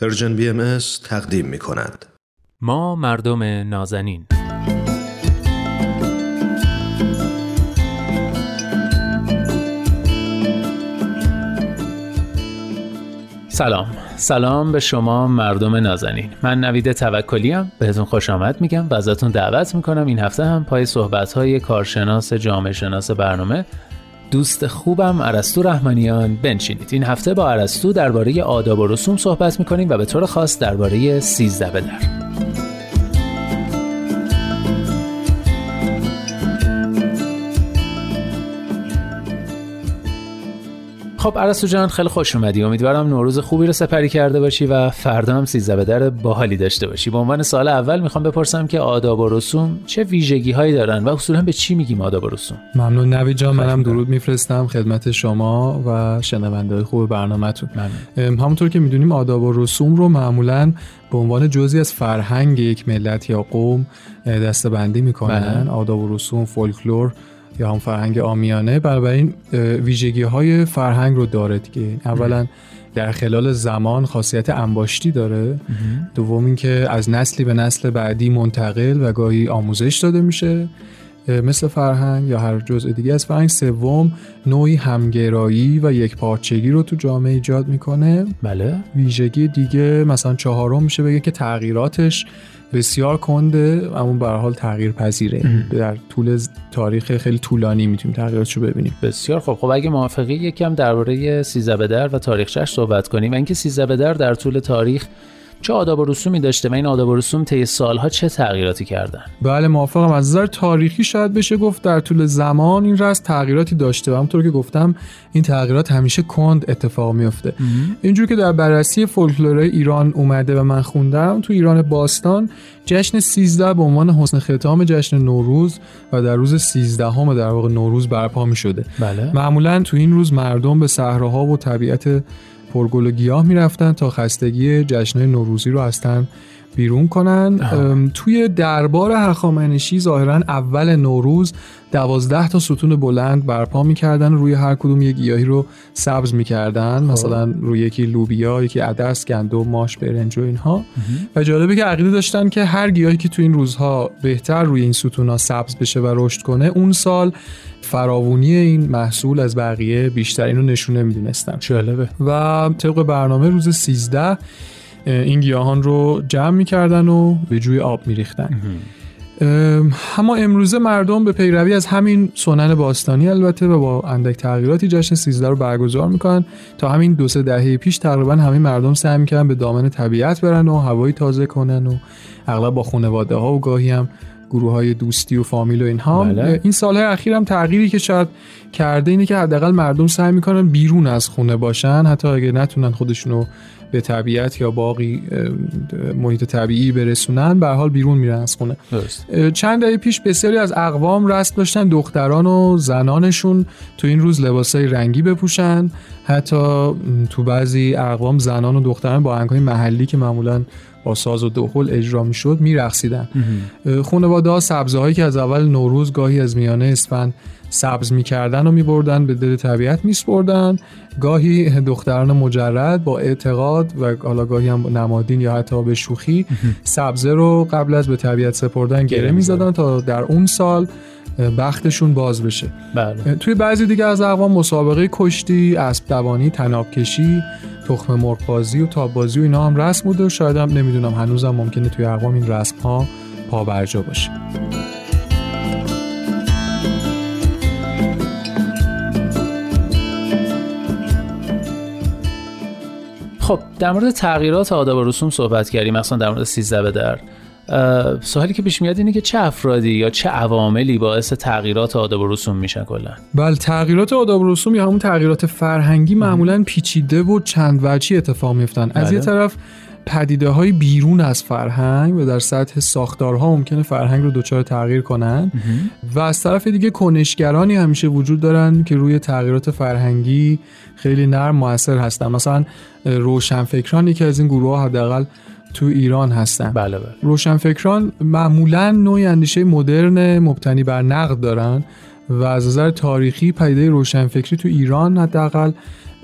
Persian Bee تقدیم می کند. ما مردم نازنین. سلام. سلام به شما مردم نازنین. من نوید توکلی ام بهتون خوش آمد میگم و ازتون دعوت می‌کنم این هفته هم پای صحبت های کارشناس جامعه شناس برنامه دوست خوبم ارسطو رحمانیان بنشینید. این هفته با ارسطو درباره آداب و رسوم صحبت می‌کنیم و به طور خاص درباره سیزده به در خب عرستو جان خیلی خوش اومدی. امیدوارم نوروز خوبی رو سپری کرده باشی و فردا هم سیزده به در باحالی داشته باشی. به عنوان سال اول می‌خوام بپرسم که آداب و رسوم چه ویژگی هایی دارن و اصولا به چی میگیم آداب و رسوم؟ ممنون. نوید جان منم درود میفرستم خدمت شما و شنونده خوب برنامهتون. همونطور که می‌دونیم آداب و رسوم رو معمولا به عنوان جزی از فرهنگ یک ملت یا قوم دستبندی می‌کنن. بله. آداب و رسوم فولکلور یا هم فرهنگ آمیانه بنابراین ویژگی های فرهنگ رو داره دیگه. اولا در خلال زمان خاصیت انباشتی داره. دوم اینکه از نسلی به نسل بعدی منتقل و گاهی آموزش داده میشه مثل فرهنگ یا هر جزء دیگه از فرهنگ. سوم نوعی همگرایی و یک پارچگی رو تو جامعه ایجاد می‌کنه. بله. ویژگی دیگه مثلا چهارم میشه بگه که تغییراتش بسیار کنده اما به حال تغییر پذیره در طول تاریخ خیلی طولانی می‌تونیم تغییراتشو ببینیم. بسیار خب خب اگه موافقی یکم درباره سیزده بدر و تاریخش صحبت کنیم. و اینکه سیزده بدر در طول تاریخ چه آداب و رسومی داشته و این آداب و رسوم طی سالها چه تغییراتی کردن؟ بله موافقم. از نظر تاریخی شاید بشه گفت در طول زمان این رسم تغییراتی داشته و همونطور که گفتم این تغییرات همیشه کند اتفاق میفته اینجور که در بررسی فولکلور ایران اومده و من خوندم تو ایران باستان جشن 13 به عنوان حسن ختام جشن نوروز و در روز 13 همه در واقع نوروز برپا می شده بله. معمولا تو این روز مردم به صحراها و طبیعت پرگل و گیاه می‌رفتن تا خستگی جشن نوروزی رو از تن بیرون کنن. توی دربار هخامنشی ظاهرا اول نوروز دوازده تا ستون بلند برپا می‌کردن. روی هر کدوم یک گیاهی رو سبز می‌کردن. خب. مثلا روی یکی لوبیا یکی عدس گندم ماش برنج و اینها. و جالبه که عقیده داشتن که هر گیاهی که تو این روزها بهتر روی این ستونا سبز بشه و رشد کنه اون سال فراوونی این محصول از بقیه بیشتر اینو نشونه می‌دونستن. جالبه. و طبق برنامه روز 13 این گیاهان رو جمع می‌کردن و به جوی آب میریختن. اما امروزه مردم به پیروی از همین سنن باستانی البته و با اندک تغییراتی جشن 13 رو برگزار می‌کنن تا همین دو سه دهه پیش تقریبا همه مردم سعی می‌کردن به دامن طبیعت برن و هوایی تازه کنن و اغلب با خانواده ها و گاهی هم گروه های دوستی و فامیل و اینها. بله. این سالهای اخیر هم تغییری که شاید کرده اینه که حداقل مردم سعی می‌کنن بیرون از خونه باشن. حتی اگه نتونن خودشونو به طبیعت یا باقی محیط طبیعی برسونن به حال بیرون میرن از خونه. چند دهه پیش بسیاری از اقوام رسم داشتن دختران و زنانشون تو این روز لباسای رنگی بپوشن. حتی تو بعضی اقوام زنان و دختران با آهنگ‌های محلی که معمولا با ساز و دهل اجرا می‌شد میرقصیدن. خانواده ها سبزه هایی که از اول نوروز گاهی از میانه اسفند سبز می‌کردن و میبردن به دل طبیعت میسپردن. گاهی دختران مجرد با اعتقاد و حالا گاهی هم نمادین یا حتی به شوخی سبزه رو قبل از به طبیعت سپردن گره می‌زدن. تا در اون سال بختشون باز بشه. بله. توی بعضی دیگه از اقوام مسابقه کشتی اسب دوانی تناب کشی تخم مرغ بازی و تاب بازی و اینا هم رسم بوده و شاید هم نمی‌دونم هنوزم ممکنه توی اقوام این رسم ها پابرجا باشه. خب در مورد تغییرات آداب و رسوم صحبت کردیم مثلا در مورد سیزده به در. سوالی که پیش میاد اینه که چه افرادی یا چه عواملی باعث تغییرات آداب و رسوم میشن کلا؟ بله تغییرات آداب و رسوم یا همون تغییرات فرهنگی معمولا پیچیده و چند وجهی اتفاق میفتن از یه بله. طرف پدیده های بیرون از فرهنگ و در سطح ساختارها ممکنه فرهنگ رو دچار تغییر کنن. و از طرف دیگه کنشگرانی همیشه وجود دارن که روی تغییرات فرهنگی خیلی نرم موثر هستن. مثلا روشنفکرانی که از این گروه ها حداقل تو ایران هستن. بله بله. روشنفکران معمولا نوعی اندیشه مدرن مبتنی بر نقد دارن و از نظر تاریخی پدیده روشنفکری تو ایران حداقل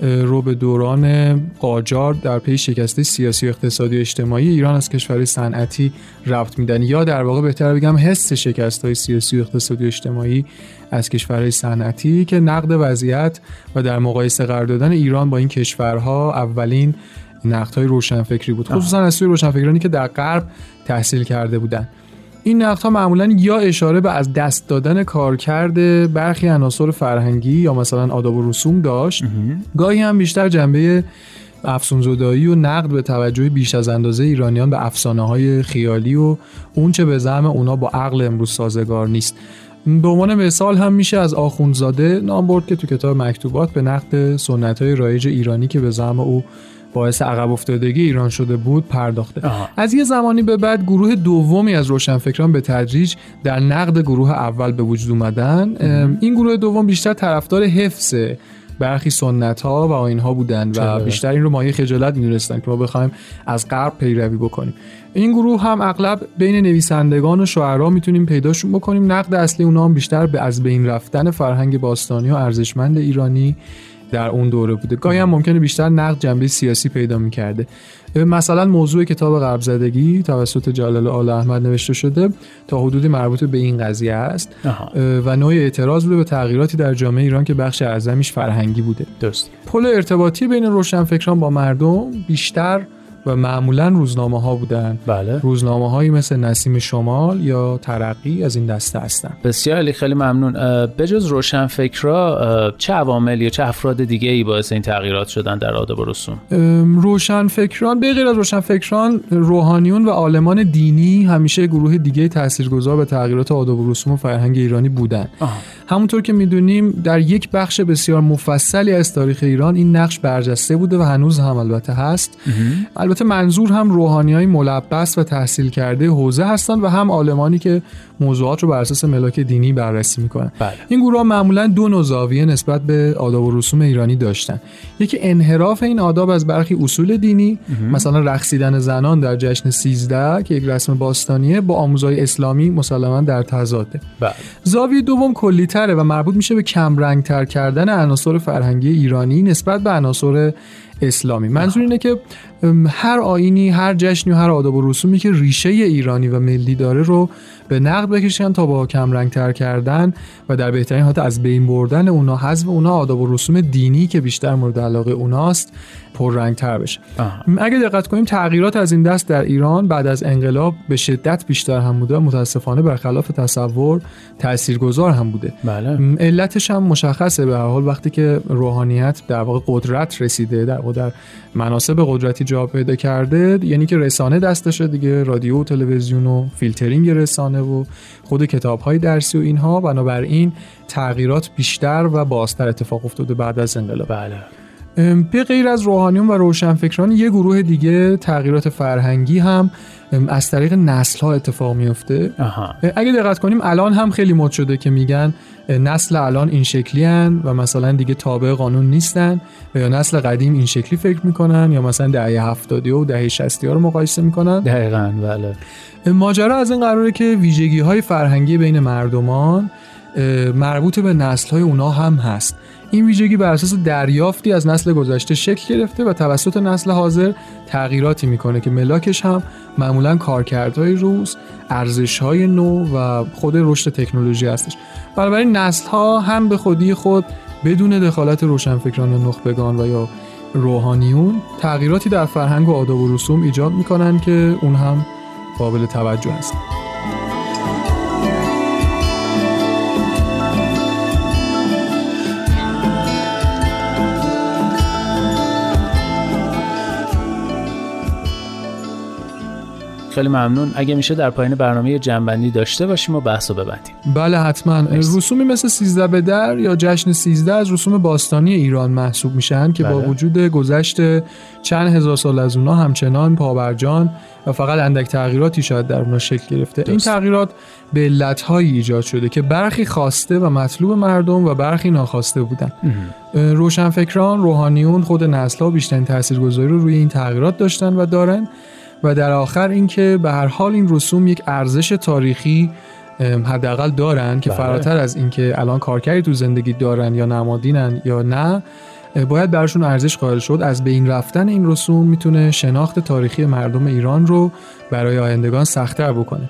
رو به دوران قاجار در پی شکسته سیاسی و اقتصادی و اجتماعی ایران از کشورهای صنعتی ربط میدن. یا در واقع بهتر بگم حس شکست های سیاسی و اقتصادی و اجتماعی از کشورهای صنعتی که نقد وضعیت و در مقایسه قرار دادن ایران با این کشورها اولین نقد های روشنفکری بود. خصوصا از سوی روشنفکرانی که در غرب تحصیل کرده بودند این نقد ها معمولا یا اشاره به از دست دادن کارکرد برخی عناصر فرهنگی یا مثلا آداب و رسوم داشت گاهی هم بیشتر جنبه افسونزدایی و نقد به توجه بیش از اندازه ایرانیان به افسانه های خیالی و اونچه به زعم اونا با عقل امروز سازگار نیست. به عنوان مثال هم میشه از آخوندزاده نام برد که تو کتاب مکتوبات به نقد سنت های رایج ایرانی که به زعم او باعث عقب افتادگی ایران شده بود پرداخته. از یه زمانی به بعد گروه دومی از روشنفکران به تدریج در نقد گروه اول به وجود اومدن. این گروه دوم بیشتر طرفدار حفظ برخی سنت ها و آین ها بودن و بیشتر این رو مایه خجالت می‌دونستن که ما بخوایم از غرب پیروی بکنیم. این گروه هم اغلب بین نویسندگان و شاعرها می‌تونیم پیداشون بکنیم. نقد اصلی اونها هم بیشتر به از بین رفتن فرهنگ باستانی و ارزشمند ایرانی در اون دوره بوده. گاهی هم ممکنه بیشتر نقد جنبه سیاسی پیدا می‌کرده. مثلا موضوع کتاب غرب زدگی توسط جلال آل احمد نوشته شده تا حدودی مربوط به این قضیه است. و نوع اعتراض بوده به تغییراتی در جامعه ایران که بخش اعظمیش فرهنگی بوده. درست پل ارتباطی بین روشنفکران با مردم بیشتر و معمولا روزنامه ها بودن. بله. روزنامه هایی مثل نسیم شمال یا ترقی از این دسته هستن. بسیار علی خیلی ممنون. بجز روشنفکرا چه عوامل یا چه افراد دیگه ای باعث این تغییرات شدن در آداب و رسوم روشنفکران به غیر از روشنفکران روحانیون و عالمان دینی همیشه گروه دیگه تاثیرگذار به تغییرات آداب و رسوم و فرهنگ ایرانی بودن. آه. همونطور که می‌دونیم در یک بخش بسیار مفصلی از تاریخ ایران این نقش برجسته بوده و هنوز هم البته هست. البته منظور هم روحانی های ملبس و تحصیل کرده حوزه هستند و هم عالمانی که موضوعات رو بر اساس ملاک دینی بررسی می‌کنن. بله. این گروه معمولا دو نوع نسبت به آداب و رسوم ایرانی داشتن. یکی انحراف این آداب از برخی اصول دینی مثلا رقصیدن زنان در جشن 13 که یک رسم باستانیه با آموزهای اسلامی مسلما در تضاده. بله. زاویه دوم کلیتره و مربوط میشه به کم تر کردن عناصر فرهنگی ایرانی نسبت به عناصر اسلامی. منظور اینه که هر آینی هر جشنی و هر آداب و رسومی که ریشه ایرانی و ملی داره رو به نقد بکشن تا با کم رنگ تر کردن و در بهترین حالت از بین بردن اونا حذف اونا آداب و رسوم دینی که بیشتر مورد علاقه اوناست پررنگ تر بشه اگه دقت کنیم تغییرات از این دست در ایران بعد از انقلاب به شدت بیشتر هم بوده متاسفانه برخلاف تصور تاثیرگذار هم بوده. بله. علتش هم مشخصه به هر حال وقتی که روحانیت در واقع قدرت رسیده در در مناصب قدرتی جا پیدا کرده یعنی که رسانه دستشه دیگه رادیو و تلویزیون و فیلترینگ رسانه و خود کتاب های درسی و اینها. بنابراین تغییرات بیشتر و بازتر اتفاق افتاده بعد از انقلاب. بله. به غیر از روحانیون و روشنفکران یه گروه دیگه تغییرات فرهنگی هم از طریق نسل ها اتفاق میفته اگه دقت کنیم الان هم خیلی مد شده که میگن نسل الان این شکلی هن و مثلا دیگه تابع قانون نیستن و یا نسل قدیم این شکلی فکر می‌کنن یا مثلا دهه هفتادی و دهه شستی ها رو مقایسه می‌کنن. دقیقا بله. ماجرا از این قراره که ویژگی های فرهنگی بین مردمان مربوط به نسل های اونا هم هست. این ویژگی بر اساس دریافتی از نسل گذشته شکل گرفته و توسط نسل حاضر تغییراتی می‌کنه که ملاکش هم معمولا کارکردهای روز ارزشهای نو و خود رشد تکنولوژی هستش. بنابراین نسل ها هم به خودی خود بدون دخالت روشنفکران یا نخبگان و یا روحانیون تغییراتی در فرهنگ و آداب و رسوم ایجاد می‌کنن که اون هم قابل توجه هست خیلی ممنون. اگه میشه در پایین برنامه جنبندی داشته باشیم و بحث رو ببندیم. بله حتما. رسومی مثل سیزده به در یا جشن سیزده از رسوم باستانی ایران محسوب میشن که بله. با وجود گذشت چند هزار سال از اونا همچنان پابرجان و فقط اندک تغییراتی شاید در اونا شکل گرفته. این تغییرات به علتهایی ایجاد شده که برخی خواسته و مطلوب مردم و برخی ناخواسته بودن. روشنفکران روحانیون خود نسل‌ها بیشترین تاثیرگذاری رو روی این تغییرات داشتن و دارن. و در آخر اینکه به هر حال این رسوم یک ارزش تاریخی حداقل دارن که بله. فراتر از اینکه الان کارکردی تو زندگی دارن یا نمادینن یا نه باید براشون ارزش قائل شد. از بین رفتن این رسوم می‌تونه شناخت تاریخی مردم ایران رو برای آیندگان سختتر بکنه.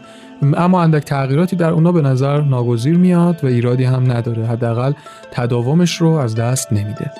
اما اندک تغییراتی در اونا به نظر ناگزیر میاد و ایرادی هم نداره. حداقل تداومش رو از دست نمیده.